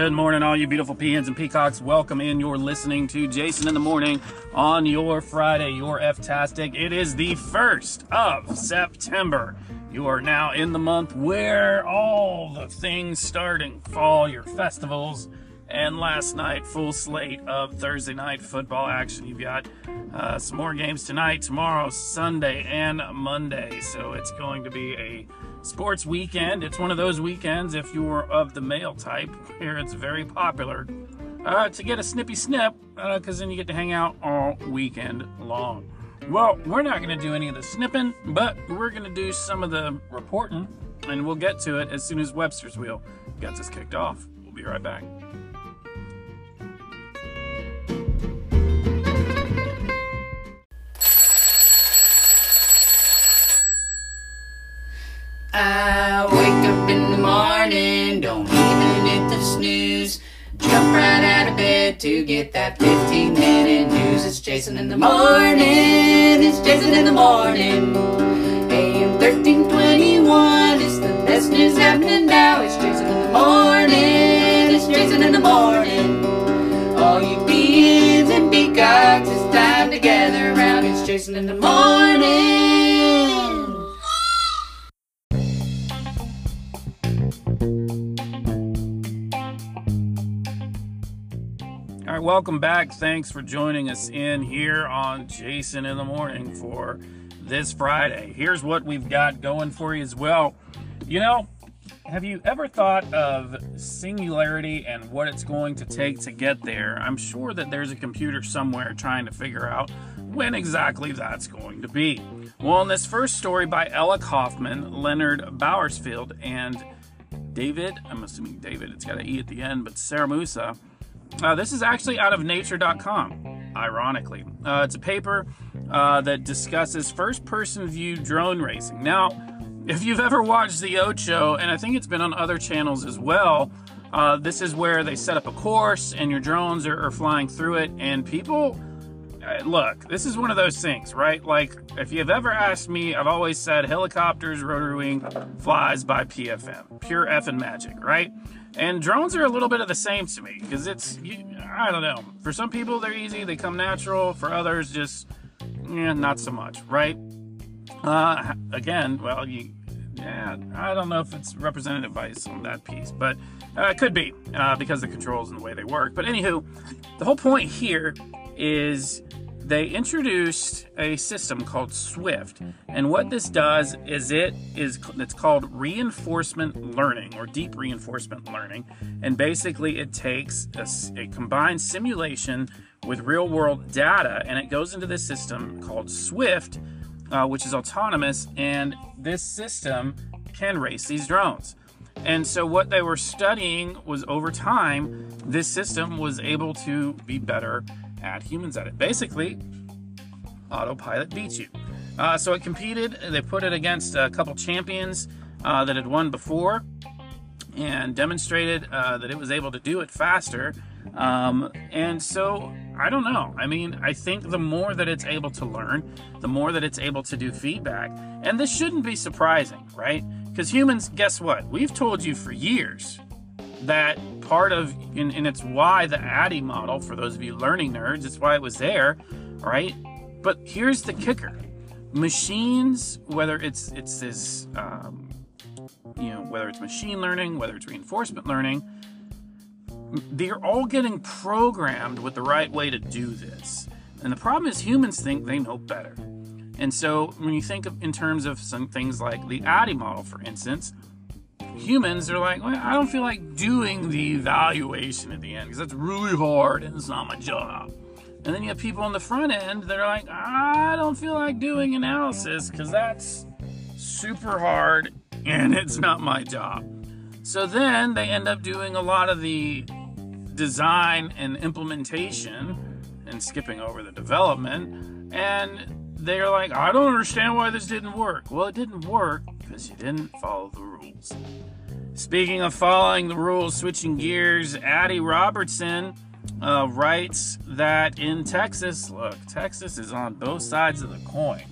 Good morning, all you beautiful peahens and peacocks. Welcome in. You're listening to Jason in the Morning on your Friday, your F-tastic. It is the 1st of September. You are now in the month where all the things starting fall, your festivals, and last night, full slate of Thursday night football action. You've got uh, some more games tonight, tomorrow, Sunday, and Monday. So it's going to be a sports weekend. It's one of those weekends, if you're of the male type, where it's very popular uh, to get a snippy snip, because uh, then you get to hang out all weekend long. Well, we're not going to do any of the snipping, but we're going to do some of the reporting, and we'll get to it as soon as Webster's Wheel gets us kicked off. We'll be right back. I wake up in the morning, don't even hit the snooze. Jump right out of bed to get that 15 minute news. It's Jason in the morning, it's Jason in the morning. AM 1321, it's the best news happening now. It's Jason in the morning, it's Jason in the morning. All you beans and peacocks, it's time to gather around. It's Jason in the morning. Welcome back. Thanks for joining us in here on Jason in the Morning for this Friday. Here's what we've got going for you as well. You know, have you ever thought of singularity and what it's going to take to get there? I'm sure that there's a computer somewhere trying to figure out when exactly that's going to be. Well, in this first story by Ella Kaufman, Leonard Bauersfeld, and David, I'm assuming David, it's got an E at the end, but Siramusa uh, this is actually out of nature.com, ironically. Uh, it's a paper uh, that discusses first person view drone racing. Now, if you've ever watched The Ocho, and I think it's been on other channels as well, uh, this is where they set up a course and your drones are, are flying through it, and people. Uh, look, this is one of those things, right? Like, if you've ever asked me, I've always said helicopters, rotary wing, flies by PFM. Pure effing magic, right? And drones are a little bit of the same to me because it's, you, I don't know. For some people, they're easy, they come natural. For others, just, yeah, not so much, right? Uh, again, well, you, yeah, I don't know if it's representative by on that piece, but uh, it could be uh, because the controls and the way they work. But anywho, the whole point here is they introduced a system called Swift, and what this does is it is it's called reinforcement learning or deep reinforcement learning, and basically it takes a, a combined simulation with real world data, and it goes into this system called Swift, uh, which is autonomous, and this system can race these drones. And so, what they were studying was over time, this system was able to be better add humans at it. Basically, autopilot beats you. Uh, so it competed. They put it against a couple champions uh, that had won before and demonstrated uh, that it was able to do it faster. Um, and so I don't know. I mean, I think the more that it's able to learn, the more that it's able to do feedback. And this shouldn't be surprising, right? Because humans, guess what? We've told you for years that part of, and, and it's why the ADDIE model, for those of you learning nerds, it's why it was there, right? But here's the kicker machines, whether it's it's this, um, you know, whether it's machine learning, whether it's reinforcement learning, they're all getting programmed with the right way to do this. And the problem is humans think they know better. And so when you think of in terms of some things like the ADDIE model, for instance, humans are like, well, I don't feel like doing the evaluation at the end because that's really hard and it's not my job. And then you have people on the front end that are like, I don't feel like doing analysis because that's super hard and it's not my job. So then they end up doing a lot of the design and implementation and skipping over the development. And they're like, I don't understand why this didn't work. Well, it didn't work because you didn't follow the rules. Speaking of following the rules, switching gears, Adi Robertson uh, writes that in Texas, look, Texas is on both sides of the coin.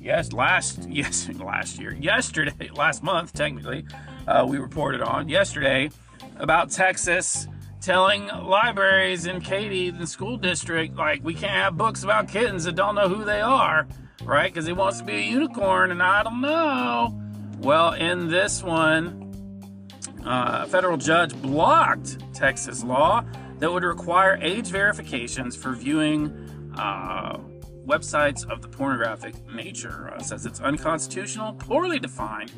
Yes, last yes last year, yesterday, last month technically, uh, we reported on yesterday about Texas telling libraries in Katy, the school district, like we can't have books about kittens that don't know who they are, right? Because he wants to be a unicorn, and I don't know. Well, in this one, uh, a federal judge blocked Texas law that would require age verifications for viewing uh, websites of the pornographic nature. Uh, says it's unconstitutional, poorly defined,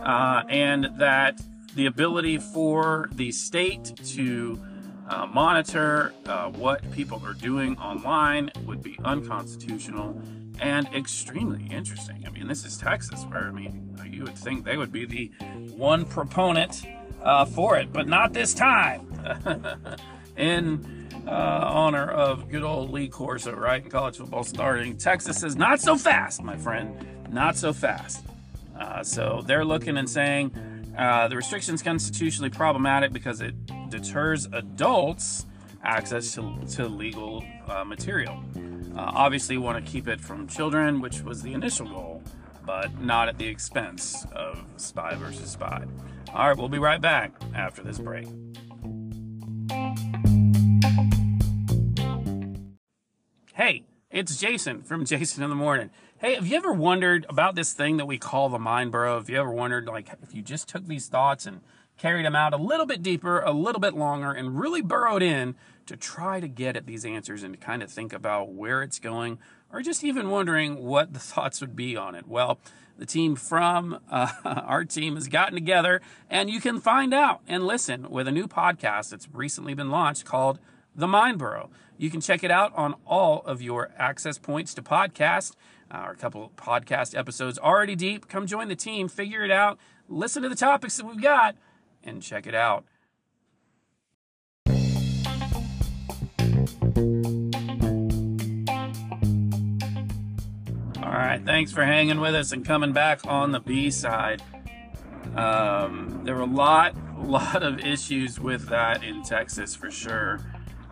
uh, and that the ability for the state to uh, monitor uh, what people are doing online would be unconstitutional and extremely interesting. I mean, this is Texas, where I mean, you would think they would be the one proponent uh, for it, but not this time. In uh, honor of good old Lee Corso, right? College football starting, Texas is not so fast, my friend, not so fast. Uh, so they're looking and saying uh, the restriction is constitutionally problematic because it deters adults access to, to legal uh, material. Uh, obviously, want to keep it from children, which was the initial goal, but not at the expense of spy versus spy. All right, we'll be right back after this break. Hey, it's Jason from Jason in the Morning. Hey, have you ever wondered about this thing that we call the mind burrow? Have you ever wondered, like, if you just took these thoughts and carried them out a little bit deeper, a little bit longer, and really burrowed in to try to get at these answers and to kind of think about where it's going, or just even wondering what the thoughts would be on it? Well, the team from uh, our team has gotten together, and you can find out and listen with a new podcast that's recently been launched called The Mind Burrow. You can check it out on all of your access points to podcast. Our couple podcast episodes already deep. Come join the team, figure it out, listen to the topics that we've got, and check it out. All right, thanks for hanging with us and coming back on the B side. Um, there were a lot, a lot of issues with that in Texas for sure.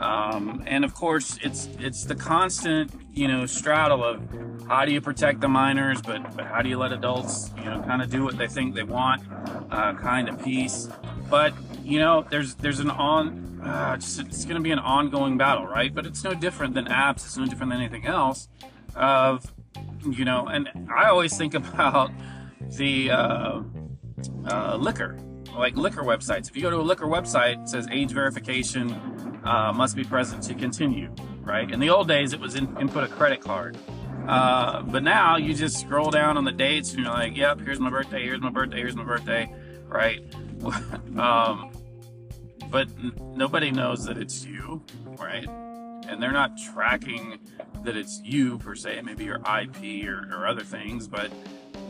Um, and of course, it's it's the constant, you know, straddle of how do you protect the minors, but but how do you let adults, you know, kind of do what they think they want, uh, kind of piece. But you know, there's there's an on, uh, just, it's going to be an ongoing battle, right? But it's no different than apps. It's no different than anything else. Of you know, and I always think about the uh, uh, liquor, like liquor websites. If you go to a liquor website, it says age verification uh, must be present to continue, right? In the old days, it was in, input a credit card. Uh, but now you just scroll down on the dates and you're like, yep, here's my birthday, here's my birthday, here's my birthday, right? um, but nobody knows that it's you, right? And they're not tracking that it's you per se, maybe your IP or, or other things, but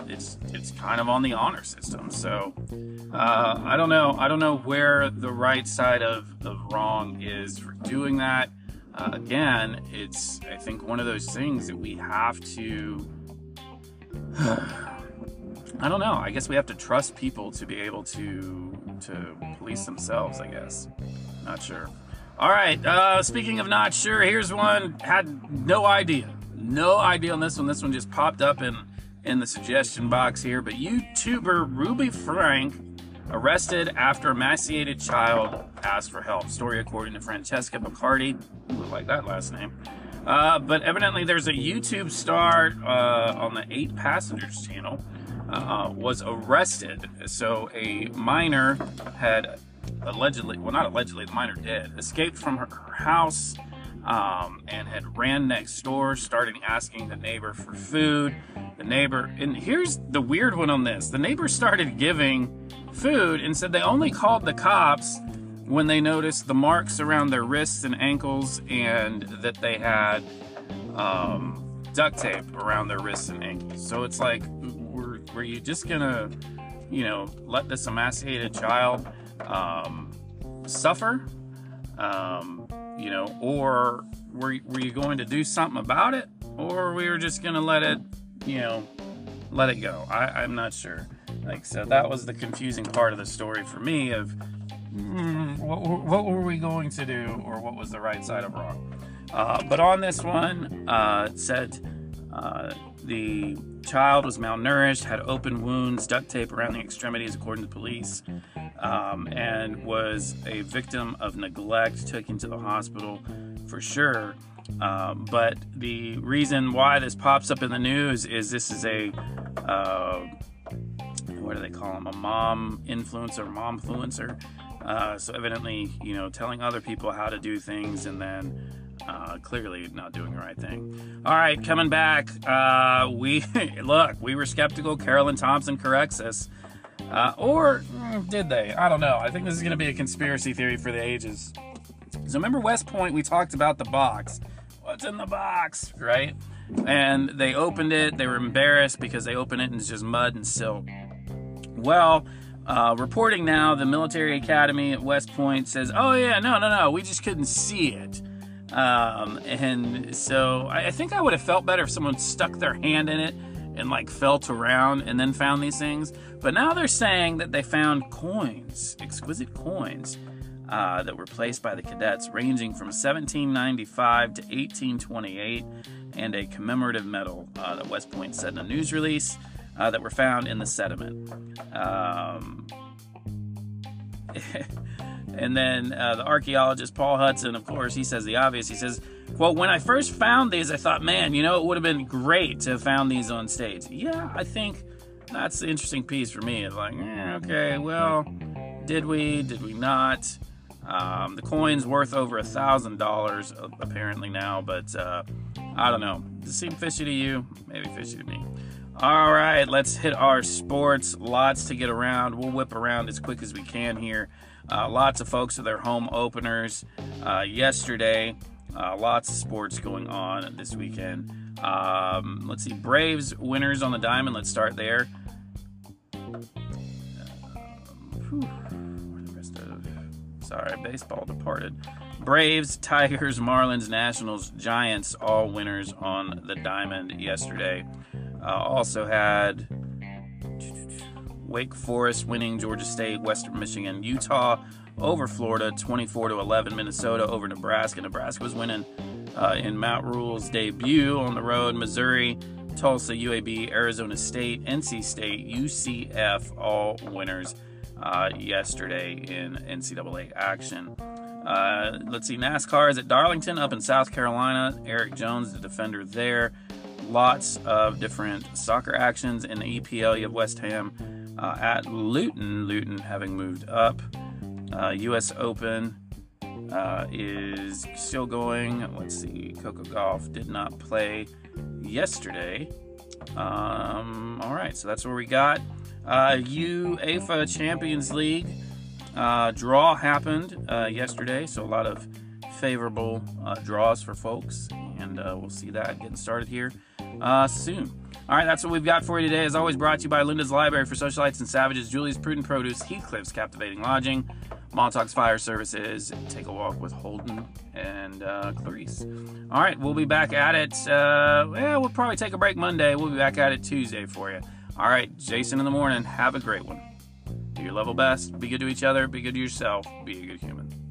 it's it's kind of on the honor system. So uh, I don't know. I don't know where the right side of, of wrong is for doing that. Uh, again, it's I think one of those things that we have to. I don't know. I guess we have to trust people to be able to to police themselves. I guess. Not sure. All right. Uh, speaking of not sure, here's one. Had no idea. No idea on this one. This one just popped up in in the suggestion box here. But YouTuber Ruby Frank arrested after emaciated child asked for help. Story according to Francesca Bacardi. Look like that last name. Uh, but evidently, there's a YouTube star uh, on the Eight Passengers channel uh, was arrested. So a minor had allegedly, well, not allegedly, the minor did, escaped from her house um, and had ran next door, starting asking the neighbor for food. The neighbor, and here's the weird one on this the neighbor started giving food and said they only called the cops when they noticed the marks around their wrists and ankles and that they had um, duct tape around their wrists and ankles. So it's like, were, were you just gonna, you know, let this emaciated child um, suffer? Um, you know, or were, were you going to do something about it? Or we were just gonna let it, you know, let it go? I, I'm not sure. Like, so that was the confusing part of the story for me of mm, what, what were we going to do or what was the right side of wrong. Uh, but on this one, uh, it said Uh, the child was malnourished, had open wounds, duct tape around the extremities, according to police, um, and was a victim of neglect, taken to the hospital for sure. Um, but the reason why this pops up in the news is this is a uh, what do they call them? A mom influencer, mom influencer. Uh, so evidently, you know, telling other people how to do things and then uh, clearly not doing the right thing. All right, coming back. Uh, we look, we were skeptical. Carolyn Thompson corrects us. Uh, or mm, did they? I don't know. I think this is going to be a conspiracy theory for the ages. So remember West Point? We talked about the box. What's in the box, right? And they opened it. They were embarrassed because they opened it and it's just mud and silt. Well, uh, reporting now, the military academy at West Point says, "Oh yeah, no, no, no, we just couldn't see it." Um, and so I, I think I would have felt better if someone stuck their hand in it and like felt around and then found these things. But now they're saying that they found coins, exquisite coins, uh, that were placed by the cadets ranging from 1795 to 1828, and a commemorative medal uh, that West Point said in a news release uh, that were found in the sediment. Um, and then uh, the archaeologist Paul Hudson, of course, he says the obvious. He says, "Quote: When I first found these, I thought, man, you know, it would have been great to have found these on stage." Yeah, I think that's the interesting piece for me. It's like, eh, okay, well, did we? Did we not? Um, the coin's worth over a thousand dollars apparently now, but uh, I don't know. Does it seem fishy to you? Maybe fishy to me. All right, let's hit our sports. Lots to get around. We'll whip around as quick as we can here. Uh, lots of folks at their home openers uh, yesterday. Uh, lots of sports going on this weekend. Um, let's see, Braves winners on the diamond. Let's start there. Um, sorry, baseball departed. Braves, Tigers, Marlins, Nationals, Giants, all winners on the diamond yesterday. Uh, also had Wake Forest winning Georgia State, Western Michigan, Utah over Florida, 24 to 11. Minnesota over Nebraska. Nebraska was winning uh, in Matt Rhule's debut on the road. Missouri, Tulsa, UAB, Arizona State, NC State, UCF, all winners uh, yesterday in NCAA action. Uh, let's see, NASCAR is at Darlington up in South Carolina. Erik Jones, the defender there. Lots of different soccer actions in the EPL. You have West Ham uh, at Luton. Luton having moved up. Uh, U.S. Open uh, is still going. Let's see. Coco Gauff did not play yesterday. Um, all right, so that's where we got. Uh, UEFA Champions League uh, draw happened uh, yesterday, so a lot of favorable uh, draws for folks, and we'll see that getting started here uh, soon. All right, that's what we've got for you today. As always, brought to you by Linda's Library for Socialites and Savages, Julie's Prudent Produce, Heathcliff's Captivating Lodging, Montauk's Fire Services, Take a Walk with Holden and uh, Clarice. All right, we'll be back at it. Uh, well, we'll probably take a break Monday. We'll be back at it Tuesday for you. All right, Jason in the morning. Have a great one. Do your level best. Be good to each other. Be good to yourself. Be a good human.